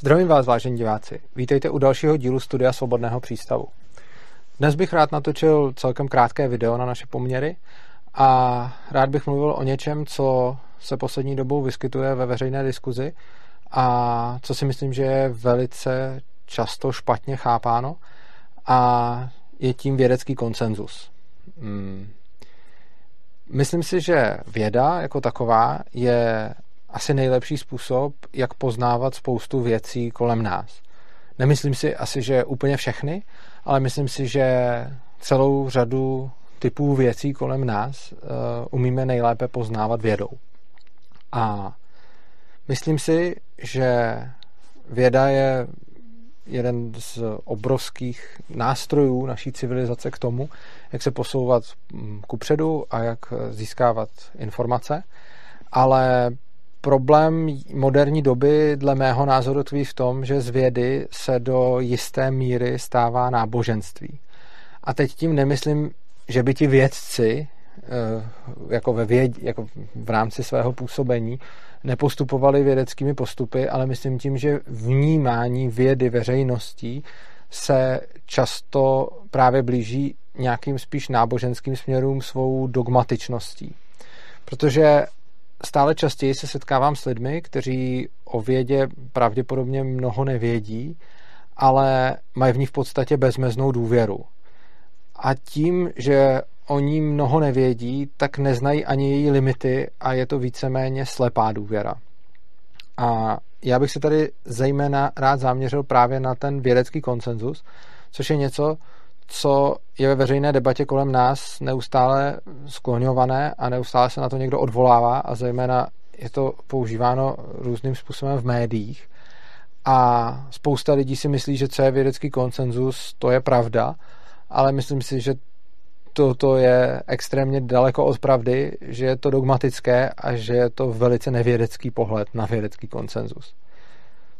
Zdravím vás, vážení diváci. Vítejte u dalšího dílu Studia Svobodného přístavu. Dnes bych rád natočil celkem krátké video na naše poměry a rád bych mluvil o něčem, co se poslední dobou vyskytuje ve veřejné diskuzi a co si myslím, že je velice často špatně chápáno a je tím vědecký konsenzus. Hmm. Myslím si, že věda jako taková je asi nejlepší způsob, jak poznávat spoustu věcí kolem nás. Nemyslím si asi, že úplně všechny, ale myslím si, že celou řadu typů věcí kolem nás uh, umíme nejlépe poznávat vědou. A myslím si, že věda je jeden z obrovských nástrojů naší civilizace k tomu, jak se posouvat mm, kupředu a jak získávat informace, ale problém moderní doby dle mého názoru tkví v tom, že z vědy se do jisté míry stává náboženství. A teď tím nemyslím, že by ti vědci eh, jako, ve věd, jako v rámci svého působení nepostupovali vědeckými postupy, ale myslím tím, že vnímání vědy veřejností se často právě blíží nějakým spíš náboženským směrům svou dogmatičností. Protože stále častěji se setkávám s lidmi, kteří o vědě pravděpodobně mnoho nevědí, ale mají v ní v podstatě bezmeznou důvěru. A tím, že oni mnoho nevědí, tak neznají ani její limity a je to víceméně slepá důvěra. A já bych se tady zejména rád zaměřil právě na ten vědecký konsenzus, což je něco, co je ve veřejné debatě kolem nás neustále skloňované a neustále se na to někdo odvolává a zejména je to používáno různým způsobem v médiích. A spousta lidí si myslí, že co je vědecký konsenzus, to je pravda, ale myslím si, že toto je extrémně daleko od pravdy, že je to dogmatické a že je to velice nevědecký pohled na vědecký konsenzus.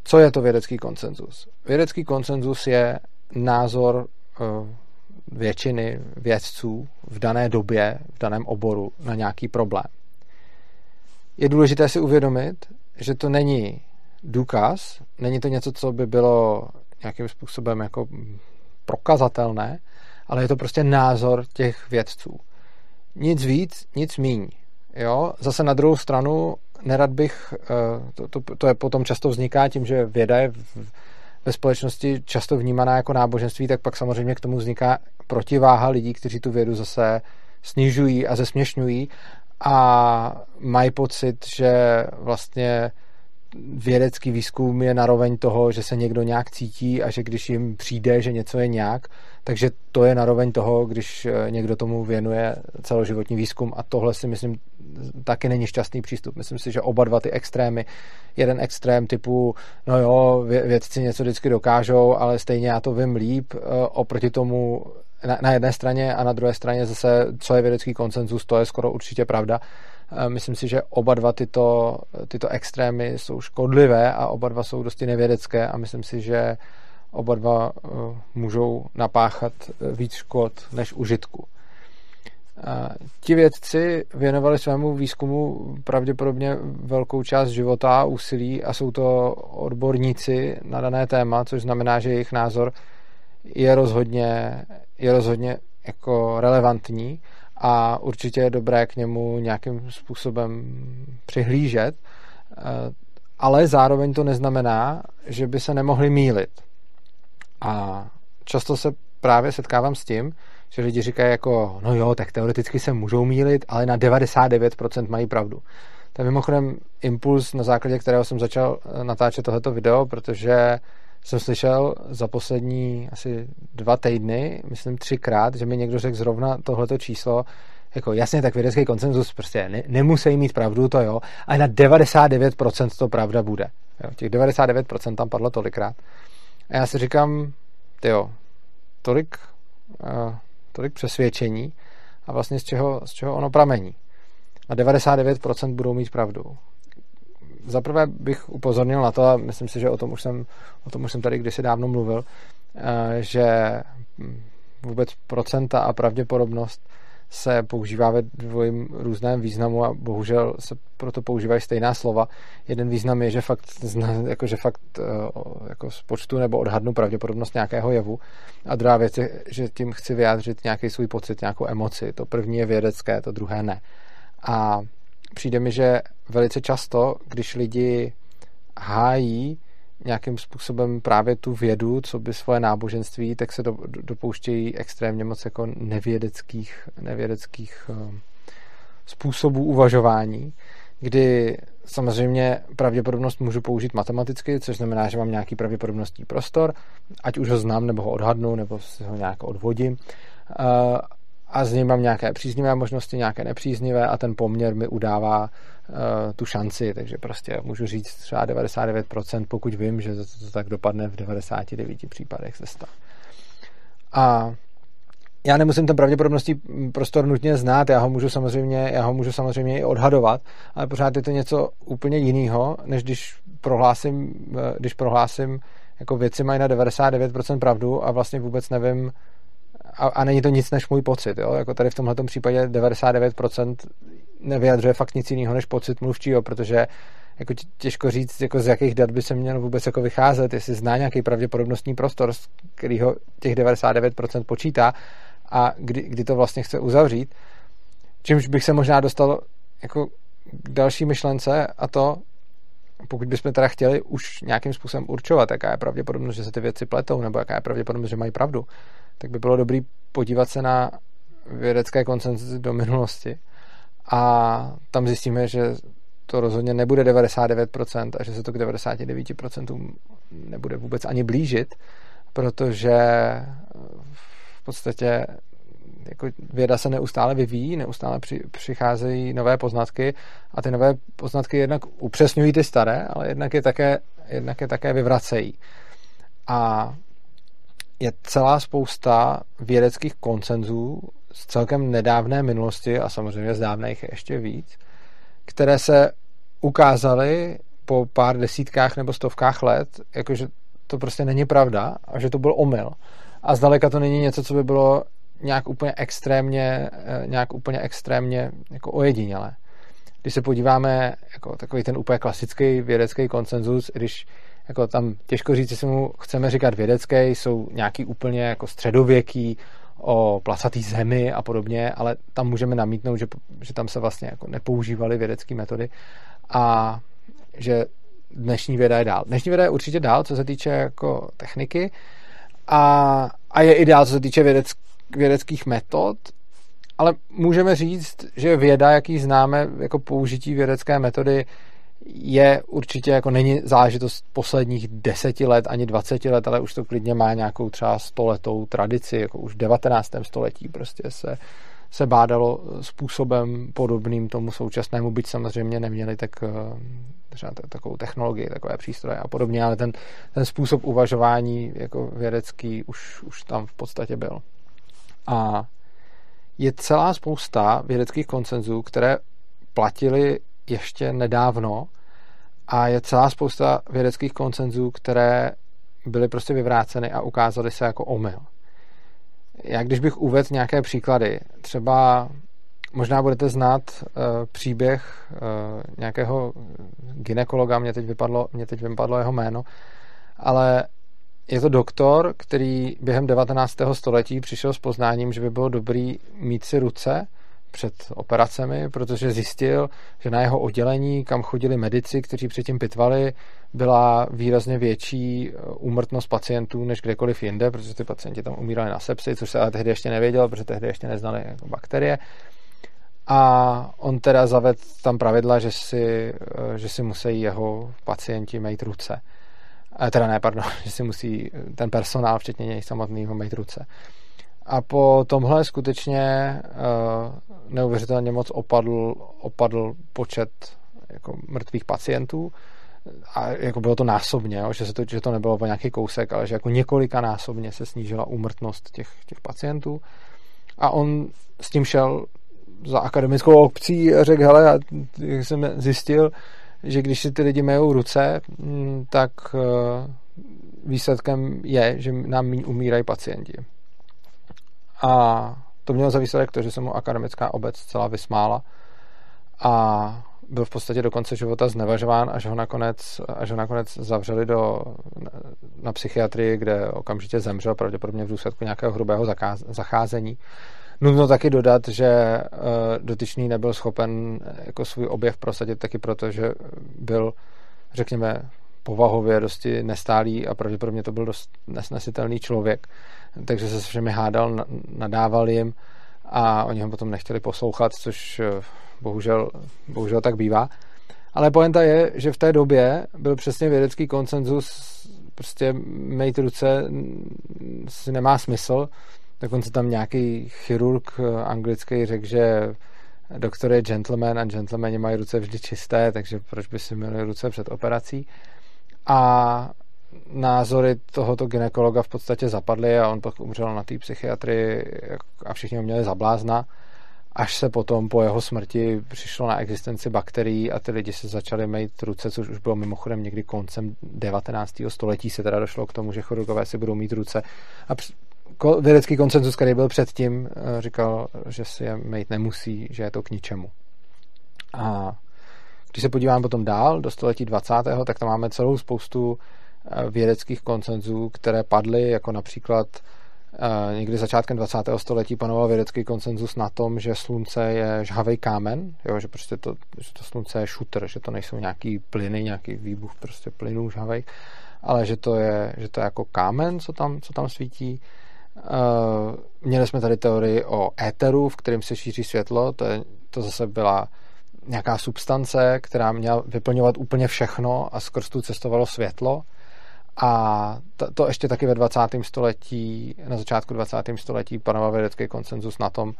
Co je to vědecký konsenzus? Vědecký konsenzus je názor většiny vědců v dané době, v daném oboru na nějaký problém. Je důležité si uvědomit, že to není důkaz, není to něco, co by bylo nějakým způsobem jako prokazatelné, ale je to prostě názor těch vědců. Nic víc, nic míň. Jo? Zase na druhou stranu nerad bych, eh, to, to, to je potom často vzniká tím, že věda je v, ve společnosti často vnímaná jako náboženství, tak pak samozřejmě k tomu vzniká protiváha lidí, kteří tu vědu zase snižují a zesměšňují a mají pocit, že vlastně vědecký výzkum je naroveň toho, že se někdo nějak cítí a že když jim přijde, že něco je nějak, takže to je naroveň toho, když eh, někdo tomu věnuje celoživotní výzkum a tohle si myslím taky není šťastný přístup. Myslím si, že oba dva ty extrémy, jeden extrém typu, no jo, vědci něco vždycky dokážou, ale stejně já to vím líp, eh, oproti tomu na, jedné straně a na druhé straně zase, co je vědecký konsenzus, to je skoro určitě pravda. Eh, myslím si, že oba dva tyto, tyto extrémy jsou škodlivé a oba dva jsou dosti nevědecké a myslím si, že oba dva eh, můžou napáchat víc škod než užitku. Ti vědci věnovali svému výzkumu pravděpodobně velkou část života a úsilí a jsou to odborníci na dané téma, což znamená, že jejich názor je rozhodně, je rozhodně jako relevantní a určitě je dobré k němu nějakým způsobem přihlížet, ale zároveň to neznamená, že by se nemohli mílit. A často se právě setkávám s tím, že lidi říkají jako, no jo, tak teoreticky se můžou mílit, ale na 99% mají pravdu. To je mimochodem impuls, na základě kterého jsem začal eh, natáčet tohleto video, protože jsem slyšel za poslední asi dva týdny, myslím třikrát, že mi někdo řekl zrovna tohleto číslo, jako jasně, tak vědecký konsenzus prostě ne, nemusí mít pravdu, to jo, ale na 99% to pravda bude. Jo, těch 99% tam padlo tolikrát. A já si říkám, jo, tolik uh, tolik přesvědčení a vlastně z čeho, z čeho ono pramení. Na 99% budou mít pravdu. Zaprvé bych upozornil na to, a myslím si, že o tom už jsem, o tom už jsem tady kdysi dávno mluvil, eh, že vůbec procenta a pravděpodobnost se používá ve dvojím různém významu a bohužel se proto používají stejná slova. Jeden význam je, že fakt, jako, že fakt eh, jako z počtu nebo odhadnu pravděpodobnost nějakého jevu. A druhá věc je, že tím chci vyjádřit nějaký svůj pocit, nějakou emoci. To první je vědecké, to druhé ne. A přijde mi, že velice často, když lidi hájí nějakým způsobem právě tu vědu, co by svoje náboženství, tak se do, do, dopouštějí extrémně moc jako nevědeckých, nevědeckých uh, způsobů uvažování, kdy samozřejmě pravděpodobnost můžu použít matematicky, což znamená, že mám nějaký pravděpodobnostní prostor, ať už ho znám, nebo ho odhadnu, nebo si ho nějak odvodím. A z něj mám nějaké příznivé možnosti, nějaké nepříznivé a ten poměr mi udává uh, tu šanci, takže prostě můžu říct třeba 99%, pokud vím, že to, to tak dopadne v 99 případech ze 100. A já nemusím ten pravděpodobnostní prostor nutně znát, já ho můžu samozřejmě, já ho můžu samozřejmě i odhadovat, ale pořád je to něco úplně jiného, než když prohlásím, eh, když prohlásím jako věci mají na 99% pravdu a vlastně vůbec nevím, a, a není to nic než můj pocit, jo? jako tady v tomhle případě 99% nevyjadřuje fakt nic jiného než pocit mluvčího, protože jako těžko říct, jako z jakých dat by se měl vůbec jako vycházet, jestli zná nějaký pravděpodobnostní prostor, z kterého těch 99% počítá a kdy, kdy to vlastně chce uzavřít. Čímž bych se možná dostal jako k další myšlence a to, pokud bychom teda chtěli už nějakým způsobem určovat, jaká je pravděpodobnost, že se ty věci pletou, nebo jaká je pravděpodobnost, že mají pravdu, tak by bylo dobré podívat se na vědecké koncenzy do minulosti a tam zjistíme, že to rozhodně nebude 99% a že se to k 99% nebude vůbec ani blížit, protože v podstatě jako věda se neustále vyvíjí, neustále při, přicházejí nové poznatky a ty nové poznatky jednak upřesňují ty staré, ale jednak je také, jednak je také vyvracejí. A je celá spousta vědeckých koncenzů z celkem nedávné minulosti a samozřejmě z dávných ještě víc, které se ukázaly po pár desítkách nebo stovkách let, jakože to prostě není pravda a že to byl omyl. A zdaleka to není něco, co by bylo nějak úplně extrémně, eh, nějak úplně extrémně jako ojedinělé. Když se podíváme jako takový ten úplně klasický vědecký konsenzus, když jako tam těžko říct, jestli mu chceme říkat vědecký, jsou nějaký úplně jako středověký o placatý zemi a podobně, ale tam můžeme namítnout, že, že tam se vlastně jako nepoužívaly vědecké metody a že dnešní věda je dál. Dnešní věda je určitě dál, co se týče jako techniky a, a je i dál, co se týče vědec, vědeckých metod, ale můžeme říct, že věda, jaký známe jako použití vědecké metody, je určitě jako není záležitost posledních deseti let ani dvaceti let, ale už to klidně má nějakou třeba stoletou tradici, jako už v 19. století prostě se, se bádalo způsobem podobným tomu současnému, byť samozřejmě neměli tak eh, třeba takovou technologii, takové přístroje a podobně, ale ten, ten způsob uvažování jako vědecký už, už tam v podstatě byl. A je celá spousta vědeckých koncenzů, které platily ještě nedávno a je celá spousta vědeckých koncenzů, které byly prostě vyvráceny a ukázaly se jako omyl. Já když bych uvedl nějaké příklady, třeba možná budete znát uh, příběh uh, nějakého ginekologa, mě teď, vypadlo, mě teď vypadlo jeho jméno, ale je to doktor, který během 19. století přišel s poznáním, že by bylo dobrý mít si ruce před operacemi, protože zjistil, že na jeho oddělení, kam chodili medici, kteří předtím pitvali, byla výrazně větší eh, úmrtnost pacientů než kdekoliv jinde, protože ty pacienti tam umírali na sepsy, což se ale tehdy ještě nevěděl, protože tehdy ještě neznali jako bakterie. A on teda zavedl tam pravidla, že si, eh, že si musí jeho pacienti mít ruce. A teda ne, pardon, že si musí ten personál, včetně něj samotného, mít ruce. A po tomhle skutečně uh, neuvěřitelně moc opadl, opadl počet jako mrtvých pacientů a jako bylo to násobně, jo, že, se to, že to nebylo o nějaký kousek, ale že jako několika násobně se snížila úmrtnost těch, těch pacientů. A on s tím šel za akademickou obcí a řekl, hele, já jsem zjistil, že když si ty lidi majou ruce, mm, tak eh, výsledkem je, že nám umírají pacienti. A to mělo za výsledek to, že se mu akademická obec celá vysmála a byl v podstatě do konce života znevažován, až ho nakonec, až ho nakonec zavřeli do, na psychiatrii, kde okamžitě zemřel, pravděpodobně v důsledku nějakého hrubého zakáz, zacházení. Nutno taky dodat, že uh, dotyčný nebyl schopen jako svůj objev prosadit taky proto, že byl, řekněme, povahově dosti nestálý a pravděpodobně to byl dost nesnesitelný člověk. Takže se s všemi hádal, nadával jim a oni ho potom nechtěli poslouchat, což eh, bohužel, bohužel tak bývá. Ale poenta je, že v té době byl přesně vědecký konsenzus, prostě mít ruce si nemá smysl. Dokonce tam nějaký chirurg eh, anglický řekl, že doktor je gentleman a gentlemani mají ruce vždy čisté, takže proč by si měli ruce před operací. A názory tohoto ginekologa v podstatě zapadly a on pak umřel na té psychiatrii a všichni ho měli za blázna, až se potom po jeho smrti přišlo na existenci bakterií a ty lidi se začali mít ruce, což už bylo mimochodem někdy koncem 19. století se teda došlo k tomu, že chirurgové si budou mít ruce a vědecký koncenzus, který byl předtím, eh, říkal, že si je mít nemusí, že je to k ničemu. A když se podíváme potom dál, do století 20., tak tam máme celou spoustu vědeckých koncenzů, které padly, jako například eh, někdy začátkem 20. století panoval vědecký konsenzus na tom, že slunce je žhavý kámen, jo, že prostě to, že to slunce je šutr, že to nejsou nějaký plyny, nějaký výbuch prostě plynů žhavých, ale že to je, že to je jako kámen, co tam, co tam svítí. Uh, měli jsme tady teorii o éteru, v kterém se šíří světlo, to, je, to zase byla nějaká substance, která měla vyplňovat úplně všechno a skrz tu cestovalo světlo. A to, to ještě taky ve 20. století, na začátku 20. století panoval vědecký konsenzus na tom,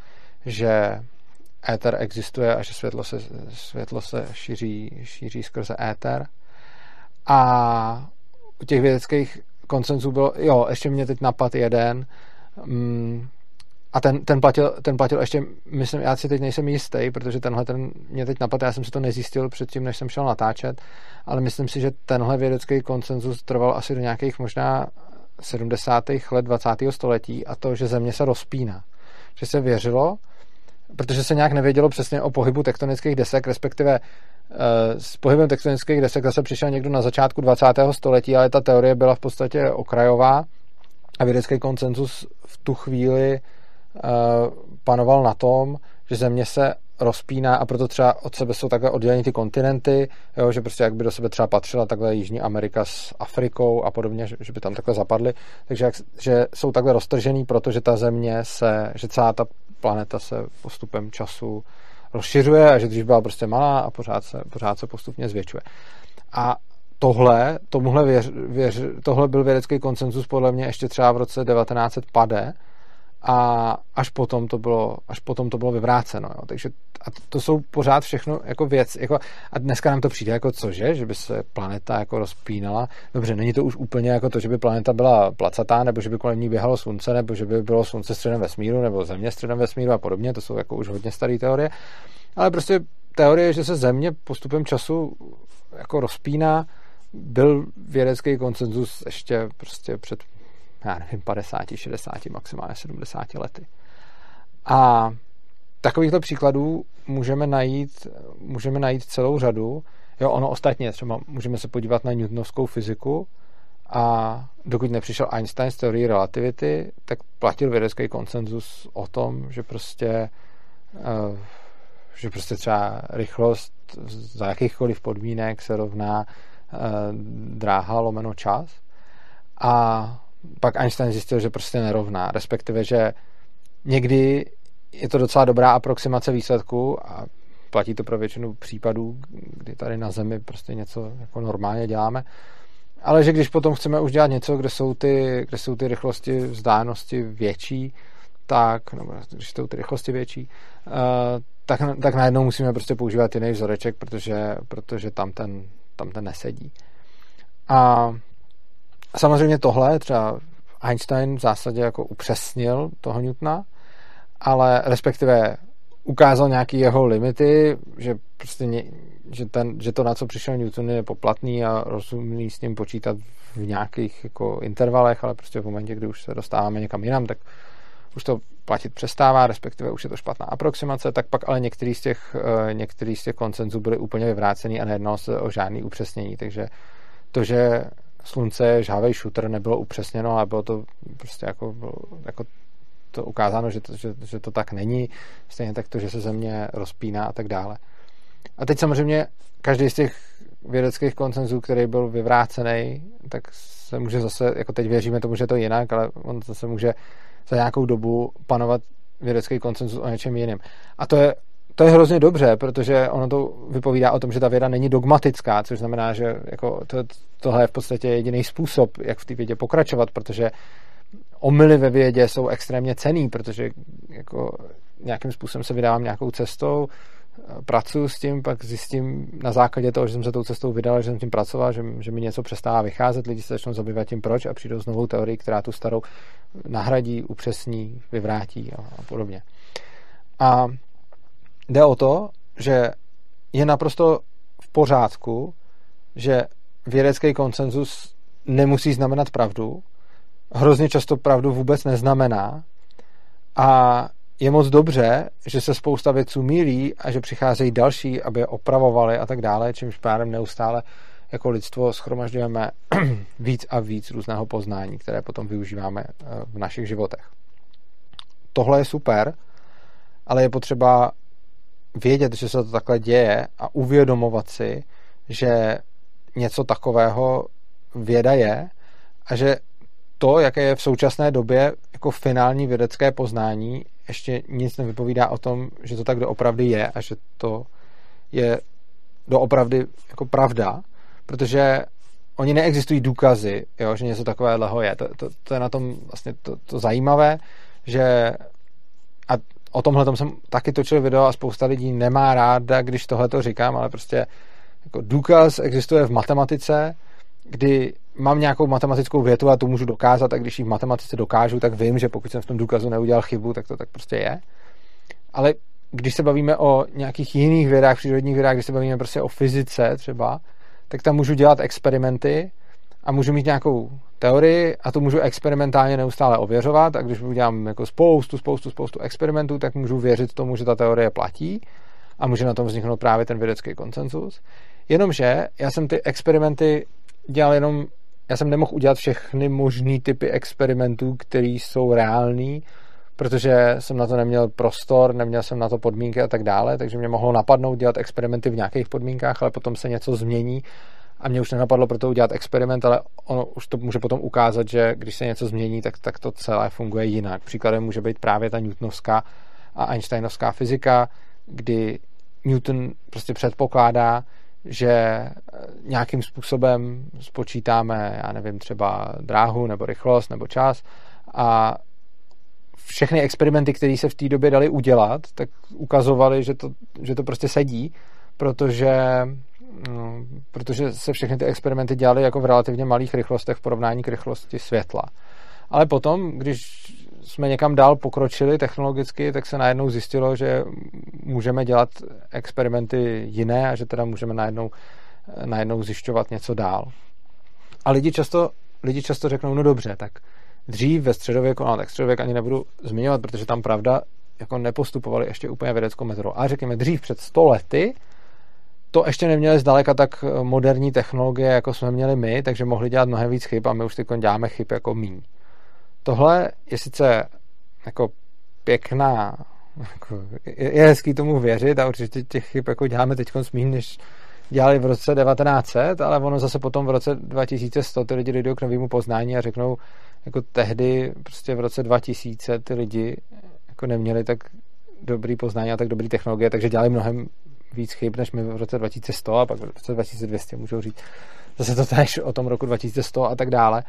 že éter existuje a že světlo se, světlo se šíří, šíří skrze éter. A u těch vědeckých koncenzů bylo, jo, ještě mě teď napad jeden, mm, a ten, ten, platil, ten platil ještě, myslím, já si teď nejsem jistý, protože tenhle ten mě teď napadl, já jsem si to nezjistil předtím, než jsem šel natáčet, ale myslím si, že tenhle vědecký konsenzus trval asi do nějakých možná 70. let 20. století a to, že země se rozpíná. Že se věřilo, protože se nějak nevědělo přesně o pohybu tektonických desek, respektive uh, s pohybem tektonických desek zase přišel někdo na začátku 20. století, ale ta teorie byla v podstatě okrajová a vědecký konsenzus v tu chvíli Eh, panoval na tom, že země se rozpíná a proto třeba od sebe jsou takhle oddělení ty kontinenty, jo, že prostě jak by do sebe třeba patřila takhle Jižní Amerika s Afrikou a podobně, že, že by tam takhle zapadly, takže jak, že jsou takhle roztržený, protože ta země se, že celá ta planeta se postupem času rozšiřuje a že když byla prostě malá a pořád se, pořád se postupně zvětšuje. A tohle, tomuhle věř, věř, tohle byl vědecký konsenzus podle mě ještě třeba v roce 1950, a až potom to bylo, až potom to bylo vyvráceno. Jo. Takže a to, jsou pořád všechno jako věc. Jako, a dneska nám to přijde jako cože, že by se planeta jako rozpínala. Dobře, není to už úplně jako to, že by planeta byla placatá, nebo že by kolem ní běhalo slunce, nebo že by bylo slunce středem vesmíru, nebo země středem vesmíru a podobně. To jsou jako už hodně staré teorie. Ale prostě teorie, že se země postupem času jako rozpíná, byl vědecký koncenzus ještě prostě před já nevím, 50, 60, maximálně 70 lety. A takovýchto příkladů můžeme najít, můžeme najít celou řadu. Jo, ono ostatně, třeba můžeme se podívat na newtonovskou fyziku a dokud nepřišel Einstein z teorii relativity, tak platil vědecký konsenzus o tom, že prostě eh, že prostě třeba rychlost za jakýchkoliv podmínek se rovná eh, dráha lomeno čas. A pak Einstein zjistil, že prostě nerovná, respektive, že někdy je to docela dobrá aproximace výsledku a platí to pro většinu případů, kdy tady na Zemi prostě něco jako normálně děláme, ale že když potom chceme už dělat něco, kde jsou ty, kde jsou ty rychlosti vzdálenosti větší, tak, nebo když jsou ty rychlosti větší, uh, tak, tak najednou musíme prostě používat jiný vzoreček, protože, protože tam, ten, tam ten nesedí. A Samozřejmě tohle třeba Einstein v zásadě jako upřesnil toho Newtona, ale respektive ukázal nějaký jeho limity, že prostě ně, že, ten, že to, na co přišel Newton, je poplatný a rozumný s ním počítat v nějakých jako intervalech, ale prostě v momentě, kdy už se dostáváme někam jinam, tak už to platit přestává, respektive už je to špatná aproximace, tak pak ale některý z těch, eh, některý z těch koncenzů byly úplně vyvrácený a nejednalo se o žádný upřesnění, takže to, že slunce žhavej shooter, nebylo upřesněno, ale bylo to prostě jako, jako to ukázáno, že to, že, že to tak není, stejně tak to, že se země rozpíná a tak dále. A teď samozřejmě každý z těch vědeckých koncenzů, který byl vyvrácený, tak se může zase, jako teď věříme tomu, že je to jinak, ale on zase může za nějakou dobu panovat vědecký koncenzus o něčem jiném. A to je, to je hrozně dobře, protože ono to vypovídá o tom, že ta věda není dogmatická, což znamená, že jako to, tohle je v podstatě jediný způsob, jak v té vědě pokračovat, protože omily ve vědě jsou extrémně cený, protože jako nějakým způsobem se vydávám nějakou cestou, pracuji s tím, pak zjistím na základě toho, že jsem se tou cestou vydal, že jsem tím pracoval, že, že mi něco přestává vycházet, lidi se začnou zabývat tím proč a přijdou s novou teorií, která tu starou nahradí, upřesní, vyvrátí a, a podobně. A jde o to, že je naprosto v pořádku, že vědecký konsenzus nemusí znamenat pravdu, hrozně často pravdu vůbec neznamená a je moc dobře, že se spousta věců mílí a že přicházejí další, aby je opravovali a tak dále, čímž pádem neustále jako lidstvo schromažďujeme víc a víc různého poznání, které potom využíváme eh, v našich životech. Tohle je super, ale je potřeba vědět, že se to takhle děje a uvědomovat si, že něco takového věda je a že to, jaké je v současné době jako finální vědecké poznání, ještě nic nevypovídá o tom, že to tak doopravdy je a že to je doopravdy jako pravda, protože oni neexistují důkazy, jo, že něco takového je. To, to, to je na tom vlastně to, to zajímavé, že o tomhle tom jsem taky točil video a spousta lidí nemá ráda, když tohle to říkám, ale prostě jako důkaz existuje v matematice, kdy mám nějakou matematickou větu a to můžu dokázat a když ji v matematice dokážu, tak vím, že pokud jsem v tom důkazu neudělal chybu, tak to tak prostě je. Ale když se bavíme o nějakých jiných vědách, přírodních vědách, když se bavíme prostě o fyzice třeba, tak tam můžu dělat experimenty a můžu mít nějakou teorii a to můžu experimentálně neustále ověřovat a když udělám jako spoustu, spoustu, spoustu experimentů, tak můžu věřit tomu, že ta teorie platí a může na tom vzniknout právě ten vědecký konsenzus. Jenomže já jsem ty experimenty dělal jenom, já jsem nemohl udělat všechny možný typy experimentů, které jsou reální, protože jsem na to neměl prostor, neměl jsem na to podmínky a tak dále, takže mě mohlo napadnout dělat experimenty v nějakých podmínkách, ale potom se něco změní a mě už nenapadlo pro to udělat experiment, ale ono už to může potom ukázat, že když se něco změní, tak, tak to celé funguje jinak. Příkladem může být právě ta newtonovská a einsteinovská fyzika, kdy Newton prostě předpokládá, že eh, nějakým způsobem spočítáme, já nevím, třeba dráhu nebo rychlost nebo čas a všechny experimenty, které se v té době dali udělat, tak ukazovaly, že to, že to prostě sedí, protože, protože se všechny ty experimenty dělaly jako v relativně malých rychlostech v porovnání k rychlosti světla. Ale potom, když jsme někam dál pokročili technologicky, tak se najednou zjistilo, že můžeme dělat experimenty jiné a že teda můžeme najednou, najednou zjišťovat něco dál. A lidi často, lidi často řeknou, no dobře, tak dřív ve středověku, no tak středověk ani nebudu zmiňovat, protože tam pravda jako nepostupovali ještě úplně vědeckou metodou. A řekněme, dřív před 100 lety to ještě neměli zdaleka tak moderní technologie, jako jsme měli my, takže mohli dělat mnohem víc chyb a my už teď děláme chyb jako míň. Tohle je sice jako pěkná, jako je, hezký tomu věřit a určitě těch chyb jako děláme teď méně, než dělali v roce 1900, ale ono zase potom v roce 2100 ty lidi dojdou k novému poznání a řeknou, jako tehdy prostě v roce 2000 ty lidi jako neměli tak dobrý poznání a tak dobrý technologie, takže dělali mnohem víc chyb, než my v roce 2100 a pak v roce 2200 můžou říct zase to tež o tom roku 2100 a tak dále.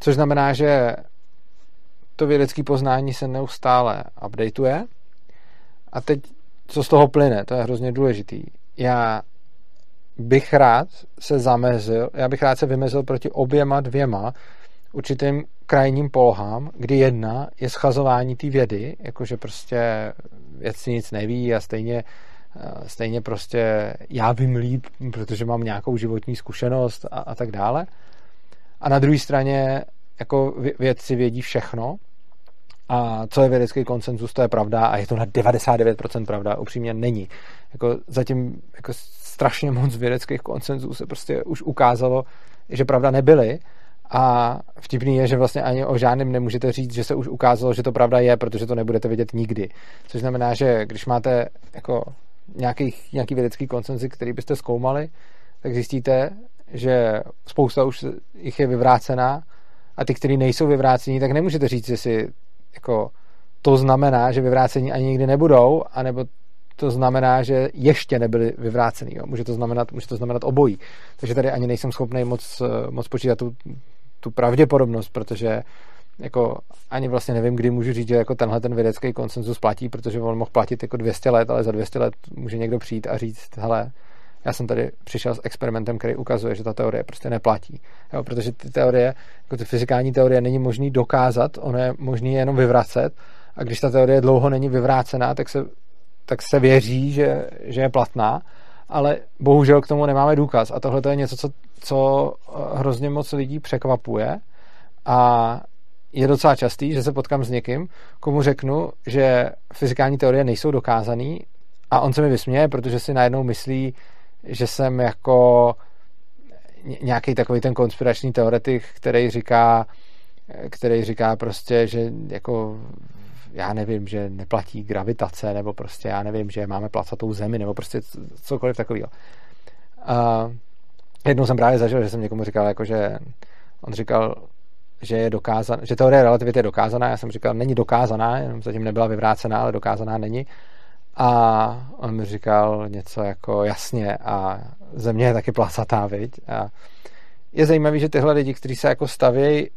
Což znamená, že to vědecké poznání se neustále updateuje. A teď, co z toho plyne, to je hrozně důležitý. Já bych rád se zamezil, já bych rád se vymezil proti oběma dvěma určitým krajním polohám, kdy jedna je schazování té vědy, jakože prostě vědci nic neví a stejně, stejně prostě já vím líp, protože mám nějakou životní zkušenost a, a tak dále. A na druhé straně jako vědci vědí všechno a co je vědecký konsenzus, to je pravda a je to na 99% pravda, upřímně není. Jako zatím jako strašně moc vědeckých konsenzů se prostě už ukázalo, že pravda nebyly a vtipný je, že vlastně ani o žádném nemůžete říct, že se už ukázalo, že to pravda je, protože to nebudete vědět nikdy. Což znamená, že když máte jako nějaký, nějaký vědecký konsenzy, který byste zkoumali, tak zjistíte, že spousta už jich je vyvrácená a ty, které nejsou vyvrácení, tak nemůžete říct, jestli jako to znamená, že vyvrácení ani nikdy nebudou, anebo to znamená, že ještě nebyly vyvrácený. Jo. Může, to znamenat, může to znamenat obojí. Takže tady ani nejsem schopný moc, moc počítat tu, tu pravděpodobnost, protože jako ani vlastně nevím, kdy můžu říct, že jako tenhle ten vědecký konsenzus platí, protože on mohl platit jako 200 let, ale za 200 let může někdo přijít a říct, hele, já jsem tady přišel s experimentem, který ukazuje, že ta teorie prostě neplatí. Jo, protože ty teorie, jako ty fyzikální teorie není možný dokázat, ono je možný jenom vyvracet. A když ta teorie dlouho není vyvrácená, tak se, tak se věří, že, že je platná, ale bohužel k tomu nemáme důkaz. A tohle je něco, co, co hrozně moc lidí překvapuje. A je docela častý, že se potkám s někým, komu řeknu, že fyzikální teorie nejsou dokázaný a on se mi vysměje, protože si najednou myslí, že jsem jako nějaký takový ten konspirační teoretik, který říká, který říká prostě, že jako já nevím, že neplatí gravitace, nebo prostě já nevím, že máme placatou zemi, nebo prostě cokoliv takového. A jednou jsem právě zažil, že jsem někomu říkal, jako, že on říkal, že je dokázan, že teorie relativity je dokázaná, já jsem říkal, není dokázaná, jenom zatím nebyla vyvrácená, ale dokázaná není. A on mi říkal něco jako jasně a země je taky placatá, viď? A je zajímavé, že tyhle lidi, kteří se jako stavějí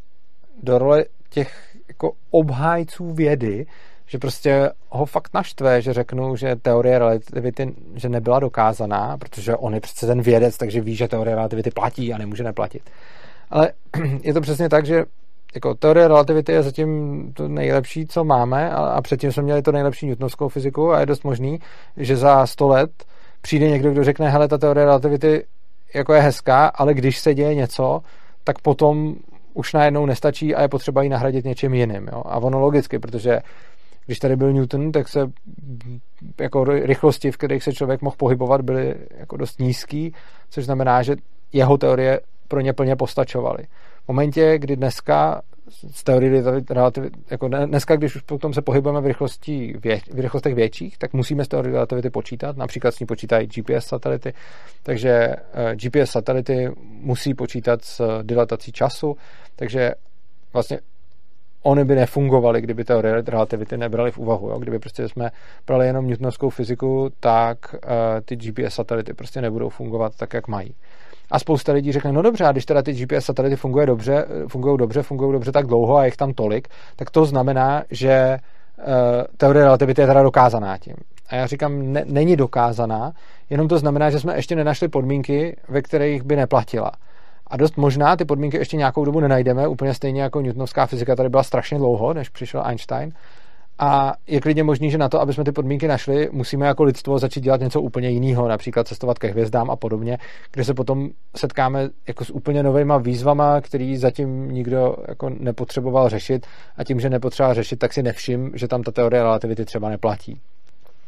do role těch jako obhájců vědy, že prostě ho fakt naštve, že řeknu, že teorie relativity že nebyla dokázaná, protože on je přece ten vědec, takže ví, že teorie relativity platí a nemůže neplatit. Ale je to přesně tak, že jako teorie relativity je zatím to nejlepší, co máme a, a předtím jsme měli to nejlepší newtonovskou fyziku a je dost možný, že za 100 let přijde někdo, kdo řekne, hele, ta teorie relativity jako je hezká, ale když se děje něco, tak potom už najednou nestačí a je potřeba ji nahradit něčím jiným. Jo? A ono logicky, protože když tady byl Newton, tak se jako rychlosti, v kterých se člověk mohl pohybovat, byly jako dost nízký, což znamená, že jeho teorie pro ně plně postačovaly. V momentě, kdy dneska z teorie relativity, jako dneska, když už potom se pohybujeme v, rychlosti, v rychlostech větších, tak musíme z teorie relativity počítat. Například s ní počítají GPS satelity, takže eh, GPS satelity musí počítat s dilatací času, takže vlastně oni by nefungovaly, kdyby teorie relativity nebrali v úvahu. Jo? Kdyby prostě jsme brali jenom newtonovskou fyziku, tak uh, ty GPS satelity prostě nebudou fungovat tak, jak mají. A spousta lidí řekne, no dobře, a když teda ty GPS satelity funguje dobře, fungují dobře, fungují dobře tak dlouho a jich tam tolik, tak to znamená, že uh, teorie relativity je teda dokázaná tím. A já říkám, ne, není dokázaná, jenom to znamená, že jsme ještě nenašli podmínky, ve kterých by neplatila. A dost možná ty podmínky ještě nějakou dobu nenajdeme, úplně stejně jako newtonovská fyzika tady byla strašně dlouho, než přišel Einstein. A je klidně možný, že na to, aby jsme ty podmínky našli, musíme jako lidstvo začít dělat něco úplně jiného, například cestovat ke hvězdám a podobně, kde se potom setkáme jako s úplně novýma výzvama, který zatím nikdo jako nepotřeboval řešit a tím, že nepotřeboval řešit, tak si nevšim, že tam ta teorie relativity třeba neplatí.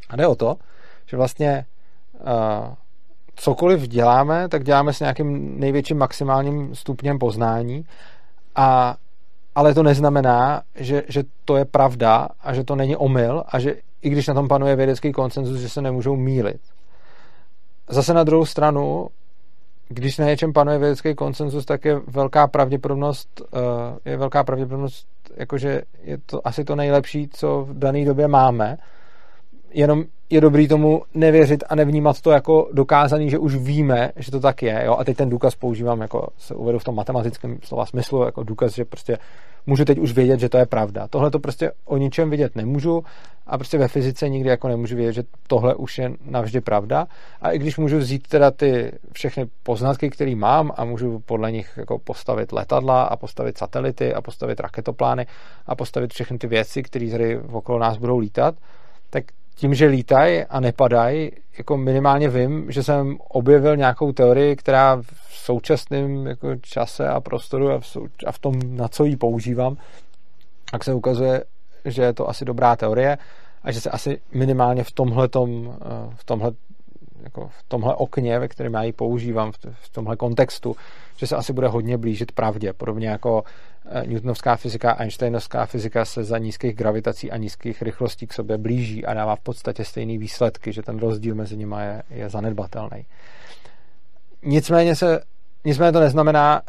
A jde o to, že vlastně uh, cokoliv děláme, tak děláme s nějakým největším maximálním stupněm poznání a ale to neznamená, že, že to je pravda a že to není omyl a že i když na tom panuje vědecký konsenzus, že se nemůžou mílit. Zase na druhou stranu, když na něčem panuje vědecký konsenzus, tak je velká pravděpodobnost, uh, je velká pravděpodobnost, jakože je to asi to nejlepší, co v dané době máme, jenom je dobrý tomu nevěřit a nevnímat to jako dokázaný, že už víme, že to tak je. Jo? A teď ten důkaz používám, jako se uvedu v tom matematickém slova smyslu, jako důkaz, že prostě můžu teď už vědět, že to je pravda. Tohle to prostě o ničem vidět nemůžu a prostě ve fyzice nikdy jako nemůžu vědět, že tohle už je navždy pravda. A i když můžu vzít teda ty všechny poznatky, které mám a můžu podle nich jako postavit letadla a postavit satelity a postavit raketoplány a postavit všechny ty věci, které tady okolo nás budou lítat, tak tím, že lítají a nepadají, jako minimálně vím, že jsem objevil nějakou teorii, která v současném jako čase a prostoru a v, sou, a v tom, na co ji používám, tak se ukazuje, že je to asi dobrá teorie a že se asi minimálně v tomhletom, v tomhle jako v tomhle okně, ve kterém já ji používám, v tomhle kontextu, že se asi bude hodně blížit pravdě. Podobně jako eh, Newtonovská fyzika a Einsteinovská fyzika se za nízkých gravitací a nízkých rychlostí k sobě blíží a dává v podstatě stejné výsledky, že ten rozdíl mezi nimi je, je zanedbatelný. Nicméně, se, nicméně to neznamená,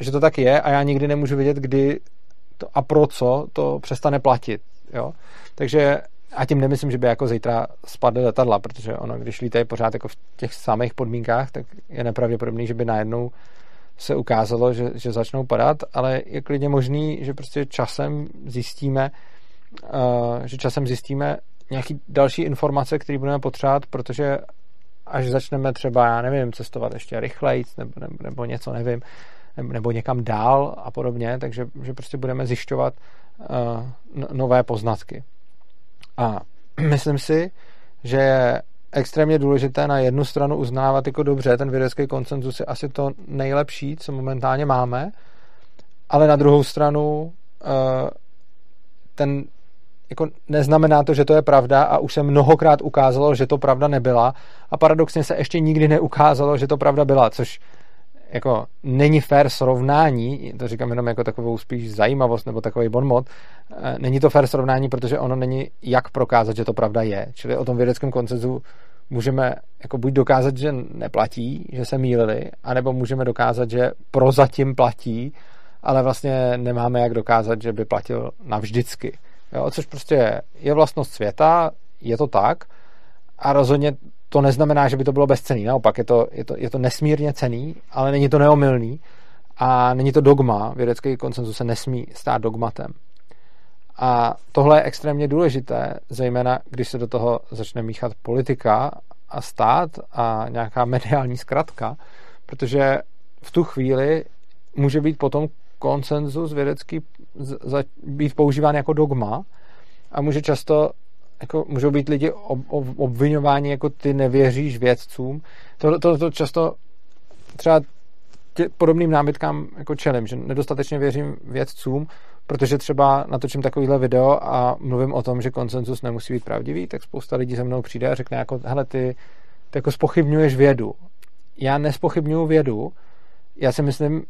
že to tak je a já nikdy nemůžu vědět, kdy to a pro co to přestane platit. Jo? Takže a tím nemyslím, že by jako zítra spadly letadla, protože ono, když lítají pořád jako v těch samých podmínkách, tak je nepravděpodobný, že by najednou se ukázalo, že, že začnou padat, ale je klidně možný, že prostě časem zjistíme, uh, že časem zjistíme nějaký další informace, které budeme potřebovat, protože až začneme třeba, já nevím, cestovat ještě rychleji nebo, nebo, nebo něco, nevím, nebo, někam dál a podobně, takže že prostě budeme zjišťovat uh, nové poznatky. A myslím si, že je extrémně důležité na jednu stranu uznávat jako dobře, ten vědecký koncenzus je asi to nejlepší, co momentálně máme, ale na druhou stranu eh, ten jako neznamená to, že to je pravda a už se mnohokrát ukázalo, že to pravda nebyla. A paradoxně se ještě nikdy neukázalo, že to pravda byla, což jako není fair srovnání, to říkám jenom jako takovou spíš zajímavost nebo takový bonmot, eh, není to fair srovnání, protože ono není jak prokázat, že to pravda je. Čili o tom vědeckém koncezu můžeme jako buď dokázat, že neplatí, že se mýlili, anebo můžeme dokázat, že prozatím platí, ale vlastně nemáme jak dokázat, že by platil navždycky. Jo, což prostě je vlastnost světa, je to tak a rozhodně to neznamená, že by to bylo bezcený. Naopak, je to, je to, je to nesmírně cený, ale není to neomylný a není to dogma. Vědecký konsenzus se nesmí stát dogmatem. A tohle je extrémně důležité, zejména když se do toho začne míchat politika a stát a nějaká mediální zkratka, protože v tu chvíli může být potom konsenzus vědecký být používán jako dogma a může často jako můžou být lidi ob, ob, obvinováni, jako ty nevěříš vědcům. To, to, to často třeba tě, podobným námitkám jako čelím, že nedostatečně věřím vědcům, protože třeba natočím takovýhle video a mluvím o tom, že konsenzus nemusí být pravdivý, tak spousta lidí se mnou přijde a řekne jako, hele, ty, ty jako spochybňuješ vědu. Já nespochybňuju vědu, já si myslím,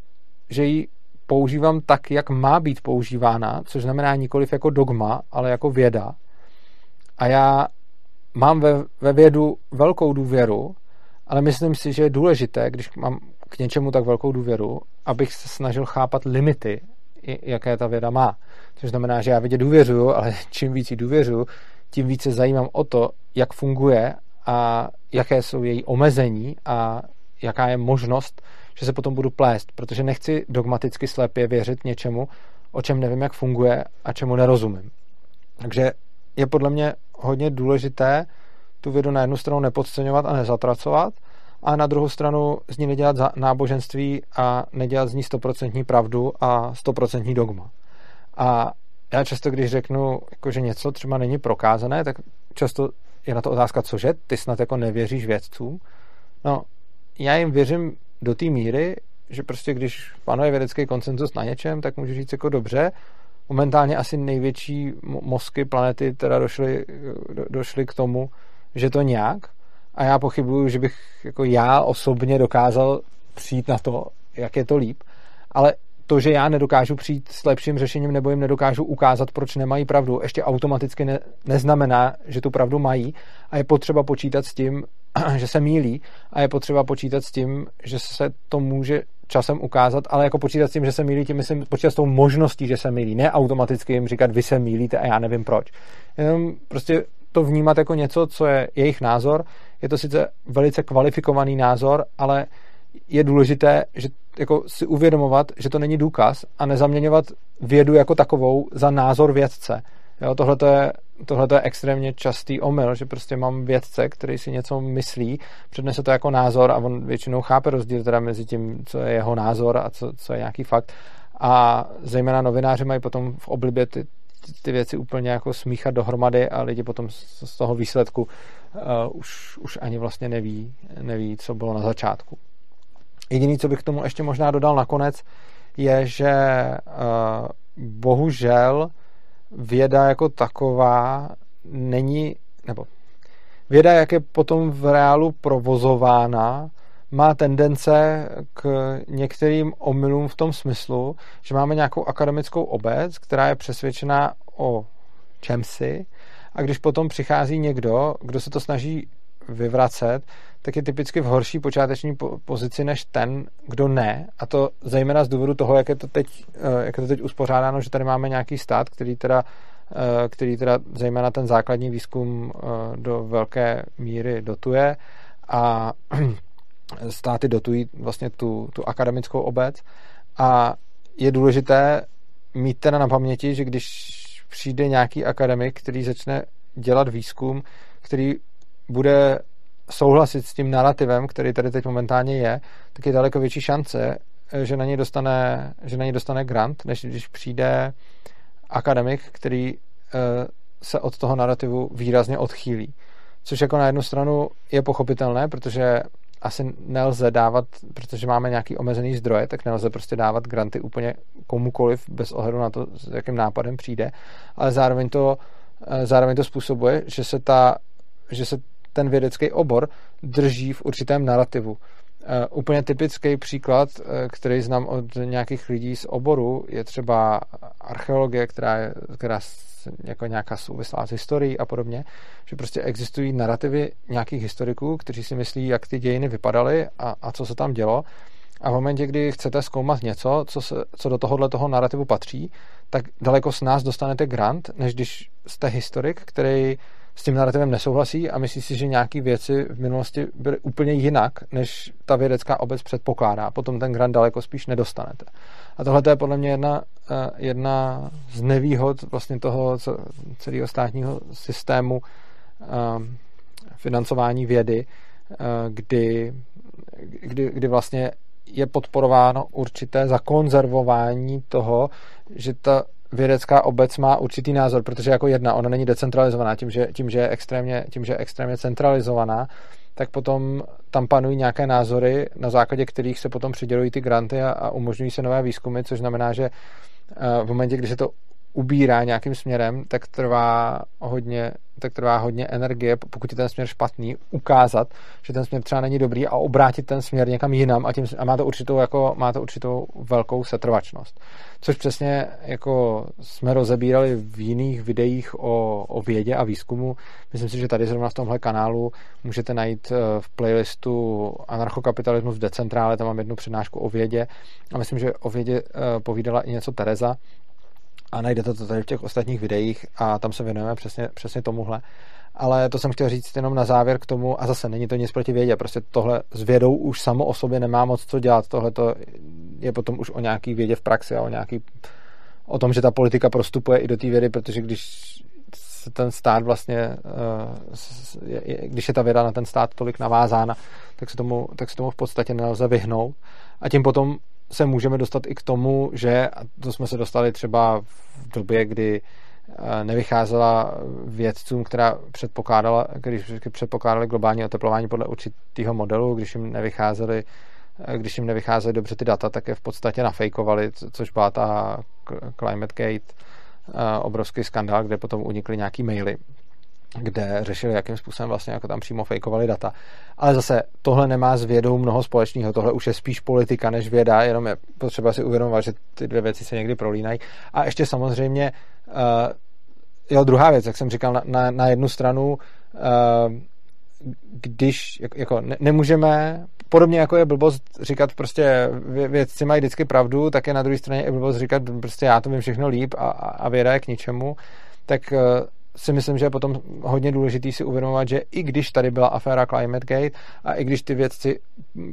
že ji používám tak, jak má být používána, což znamená nikoliv jako dogma, ale jako věda a já mám ve, ve vědu velkou důvěru, ale myslím si, že je důležité, když mám k něčemu tak velkou důvěru, abych se snažil chápat limity, jaké ta věda má. Což znamená, že já vědě důvěřuju, ale čím víc jí důvěřuju, tím více zajímám o to, jak funguje a jaké jsou její omezení a jaká je možnost, že se potom budu plést, protože nechci dogmaticky slepě věřit něčemu, o čem nevím, jak funguje a čemu nerozumím. Takže je podle mě hodně důležité tu vědu na jednu stranu nepodceňovat a nezatracovat, a na druhou stranu z ní nedělat náboženství a nedělat z ní stoprocentní pravdu a stoprocentní dogma. A já často, když řeknu, jako, že něco třeba není prokázané, tak často je na to otázka, cože, ty snad jako nevěříš vědcům? No, já jim věřím do té míry, že prostě když panuje vědecký koncenzus na něčem, tak můžu říct jako dobře, momentálně asi největší mozky planety teda došly, došly k tomu, že to nějak a já pochybuju, že bych jako já osobně dokázal přijít na to, jak je to líp, ale to, že já nedokážu přijít s lepším řešením nebo jim nedokážu ukázat, proč nemají pravdu, ještě automaticky ne, neznamená, že tu pravdu mají a je potřeba počítat s tím, že se mílí a je potřeba počítat s tím, že se to může časem ukázat, ale jako počítat s tím, že se mílí, tím myslím počítat s tou možností, že se mílí, ne automaticky jim říkat, vy se mílíte a já nevím proč. Jenom prostě to vnímat jako něco, co je jejich názor. Je to sice velice kvalifikovaný názor, ale je důležité, že jako si uvědomovat, že to není důkaz a nezaměňovat vědu jako takovou za názor vědce. Jo, tohle je, tohle je extrémně častý omyl, že prostě mám vědce, který si něco myslí, přednese to jako názor a on většinou chápe rozdíl teda mezi tím, co je jeho názor a co, co je nějaký fakt. A zejména novináři mají potom v oblibě ty, ty věci úplně jako smíchat dohromady a lidi potom z, z toho výsledku uh, už, už ani vlastně neví, neví, co bylo na začátku. Jediný, co bych k tomu ještě možná dodal nakonec, je, že uh, bohužel věda jako taková není, nebo věda, jak je potom v reálu provozována, má tendence k některým omylům v tom smyslu, že máme nějakou akademickou obec, která je přesvědčená o čemsi a když potom přichází někdo, kdo se to snaží vyvracet, tak je typicky v horší počáteční pozici než ten, kdo ne. A to zejména z důvodu toho, jak je to teď, eh, jak je to teď uspořádáno, že tady máme nějaký stát, který teda, eh, který teda zejména ten základní výzkum eh, do velké míry dotuje a státy dotují vlastně tu, tu akademickou obec a je důležité mít teda na paměti, že když přijde nějaký akademik, který začne dělat výzkum, který bude souhlasit s tím narrativem, který tady teď momentálně je, tak je daleko větší šance, že na něj dostane, že na něj dostane grant, než když přijde akademik, který eh, se od toho narrativu výrazně odchýlí. Což jako na jednu stranu je pochopitelné, protože asi nelze dávat, protože máme nějaký omezený zdroje, tak nelze prostě dávat granty úplně komukoliv bez ohledu na to, s jakým nápadem přijde, ale zároveň to, eh, zároveň to způsobuje, že se, ta, že se ten vědecký obor drží v určitém narrativu. Uh, úplně typický příklad, uh, který znám od nějakých lidí z oboru, je třeba archeologie, která je která jako nějaká souvislá s historií a podobně, že prostě existují narrativy nějakých historiků, kteří si myslí, jak ty dějiny vypadaly a, a co se tam dělo. A v momentě, kdy chcete zkoumat něco, co, se, co do tohohle toho narrativu patří, tak daleko s nás dostanete grant, než když jste historik, který s tím narrativem nesouhlasí a myslí si, že nějaké věci v minulosti byly úplně jinak, než ta vědecká obec předpokládá. Potom ten grant daleko spíš nedostanete. A tohle je podle mě jedna, eh, jedna z nevýhod vlastně toho celého státního systému ehm, financování vědy, eh, kdy, kdy, kdy vlastně je podporováno určité zakonzervování toho, že ta vědecká obec má určitý názor, protože jako jedna, ona není decentralizovaná, tím, že, tím, že, je, extrémně, tím, že je extrémně centralizovaná, tak potom tam panují nějaké názory, na základě kterých se potom přidělují ty granty a, a umožňují se nové výzkumy, což znamená, že eh, v momentě, kdy se to ubírá nějakým směrem, tak trvá hodně, tak trvá hodně energie, pokud je ten směr špatný, ukázat, že ten směr třeba není dobrý a obrátit ten směr někam jinam a, tím, a má, to určitou, jako, má to určitou velkou setrvačnost. Což přesně jako jsme rozebírali v jiných videích o, o vědě a výzkumu. Myslím si, že tady zrovna v tomhle kanálu můžete najít eh, v playlistu Anarchokapitalismus v decentrále, tam mám jednu přednášku o vědě a myslím, že o vědě eh, povídala i něco Tereza, a najdete to tady v těch ostatních videích a tam se věnujeme přesně, přesně tomuhle. Ale to jsem chtěl říct jenom na závěr k tomu, a zase není to nic proti vědě, prostě tohle s vědou už samo o sobě nemá moc co dělat, tohle to je potom už o nějaký vědě v praxi a o nějaký, o tom, že ta politika prostupuje i do té vědy, protože když se ten stát vlastně, eh, když je ta věda na ten stát tolik navázána, tak se tomu, tak se tomu v podstatě nelze vyhnout. A tím potom se můžeme dostat i k tomu, že, to jsme se dostali třeba v době, kdy eh, nevycházela vědcům, která předpokládala, když předpokládali globální oteplování podle určitého modelu, když jim nevycházely eh, když jim nevycházely dobře ty data, tak je v podstatě nafejkovali, což byla ta Climate Gate eh, obrovský skandál, kde potom unikly nějaký maily kde řešili, jakým způsobem vlastně jako tam přímo fejkovali data. Ale zase tohle nemá s vědou mnoho společného, tohle už je spíš politika než věda, jenom je potřeba si uvědomovat, že ty dvě věci se někdy prolínají. A ještě samozřejmě, uh, jo, druhá věc, jak jsem říkal, na, na, na jednu stranu, uh, když jako ne, nemůžeme, podobně jako je blbost říkat prostě vědci mají vždycky pravdu, tak je na druhé straně i blbost říkat prostě já to vím všechno líp a, a věda je k ničemu, tak uh, si myslím, že je potom hodně důležitý si uvědomovat, že i když tady byla aféra ClimateGate a i když ty vědci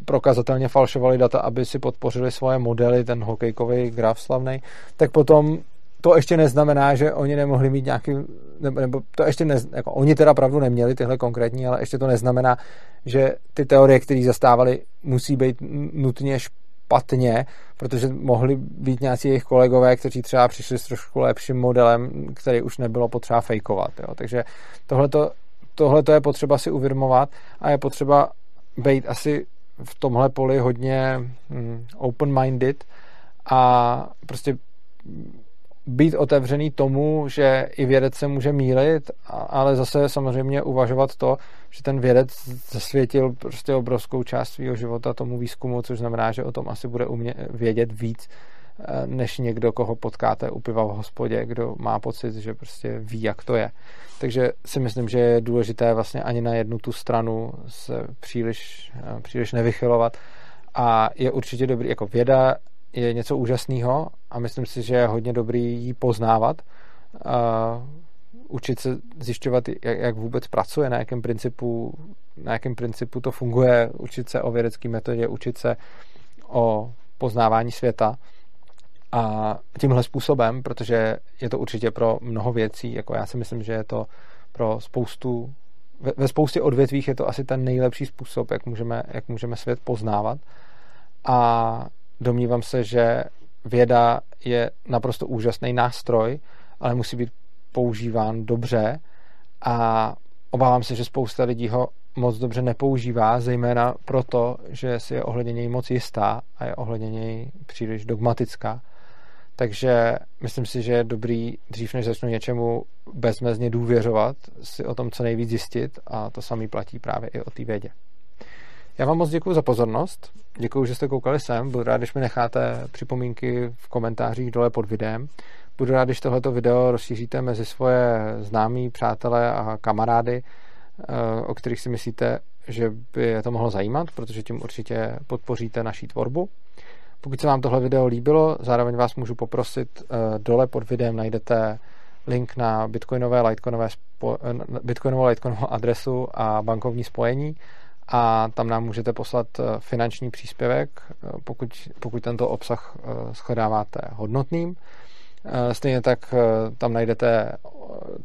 prokazatelně falšovali data, aby si podpořili svoje modely, ten hokejkový graf slavný, tak potom to ještě neznamená, že oni nemohli mít nějaký, nebo, nebo to ještě ne, jako oni teda pravdu neměli, tyhle konkrétní, ale ještě to neznamená, že ty teorie, které zastávali, musí být nutně špatně, protože mohli být nějací jejich kolegové, kteří třeba přišli s trošku lepším modelem, který už nebylo potřeba fejkovat. Jo. Takže tohle je potřeba si uvědomovat a je potřeba být asi v tomhle poli hodně hm, open-minded a prostě být otevřený tomu, že i vědec se může mílit, ale zase samozřejmě uvažovat to, že ten vědec zasvětil prostě obrovskou část svého života tomu výzkumu, což znamená, že o tom asi bude umě- vědět víc, eh, než někdo, koho potkáte u piva v hospodě, kdo má pocit, že prostě ví, jak to je. Takže si myslím, že je důležité vlastně ani na jednu tu stranu se příliš, eh, příliš nevychylovat a je určitě dobrý, jako věda je něco úžasného a myslím si, že je hodně dobrý ji poznávat, a učit se zjišťovat, jak, jak vůbec pracuje, na jakém principu, na jakém principu to funguje, učit se o vědecké metodě, učit se o poznávání světa. A tímhle způsobem, protože je to určitě pro mnoho věcí, jako já si myslím, že je to pro spoustu, ve, ve spoustě odvětvích je to asi ten nejlepší způsob, jak můžeme, jak můžeme svět poznávat. A domnívám se, že věda je naprosto úžasný nástroj, ale musí být používán dobře a obávám se, že spousta lidí ho moc dobře nepoužívá, zejména proto, že si je ohledně něj moc jistá a je ohledně něj příliš dogmatická. Takže myslím si, že je dobrý, dřív než začnu něčemu bezmezně důvěřovat, si o tom co nejvíc zjistit a to samý platí právě i o té vědě. Já vám moc děkuji za pozornost. Děkuji, že jste koukali sem. Budu rád, když mi necháte připomínky v komentářích dole pod videem. Budu rád, když tohleto video rozšíříte mezi svoje známí, přátelé a kamarády, eh, o kterých si myslíte, že by je to mohlo zajímat, protože tím určitě podpoříte naší tvorbu. Pokud se vám tohle video líbilo, zároveň vás můžu poprosit, eh, dole pod videem najdete link na bitcoinové, litecoinové, eh, bitcoinovou, litecoinovou adresu a bankovní spojení a tam nám můžete poslat eh, finanční příspěvek, pokud, pokud tento obsah shledáváte hodnotným. Stejně tak tam najdete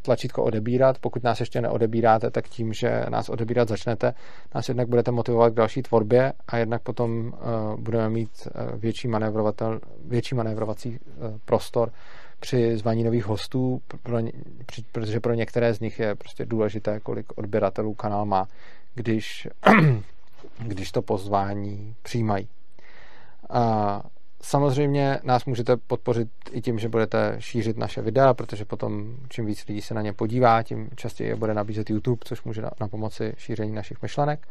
tlačítko odebírat. Pokud nás ještě neodebíráte, tak tím, že nás odebírat začnete, nás jednak budete motivovat k další tvorbě a jednak potom budeme mít větší, manévrovatel, větší manévrovací prostor při zvaní nových hostů, pro, protože pro některé z nich je prostě důležité, kolik odběratelů kanál má, když, když to pozvání přijímají. A Samozřejmě nás můžete podpořit i tím, že budete šířit naše videa, protože potom čím víc lidí se na ně podívá, tím častěji je bude nabízet YouTube, což může na, na pomoci šíření našich myšlenek.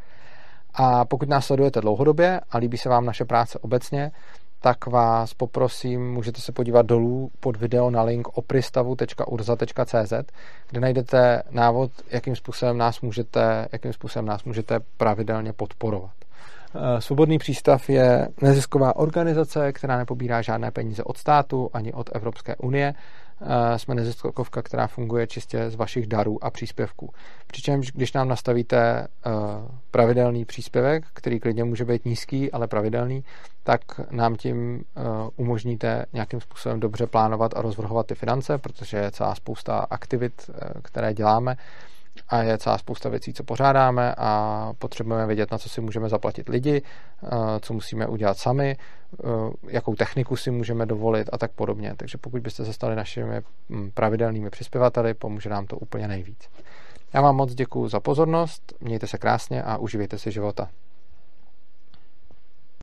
A pokud nás sledujete dlouhodobě a líbí se vám naše práce obecně, tak vás poprosím, můžete se podívat dolů pod video na link opristavu.urza.cz, kde najdete návod, jakým způsobem nás můžete, jakým způsobem nás můžete pravidelně podporovat. Eh, Svobodný přístav je nezisková organizace, která nepobírá žádné peníze od státu ani od Evropské unie. Eh, jsme neziskovka, která funguje čistě z vašich darů a příspěvků. Přičemž, když nám nastavíte eh, pravidelný příspěvek, který klidně může být nízký, ale pravidelný, tak nám tím umožníte nějakým způsobem dobře plánovat a rozvrhovat ty finance, protože je celá spousta aktivit, které děláme a je celá spousta věcí, co pořádáme a potřebujeme vědět, na co si můžeme zaplatit lidi, eh, co musíme udělat sami, eh, jakou techniku si můžeme dovolit a tak podobně. Takže pokud byste se stali našimi hm, pravidelnými přispěvateli, pomůže nám to úplně nejvíc. Já vám moc děkuji za pozornost, mějte se krásně a uživejte si života.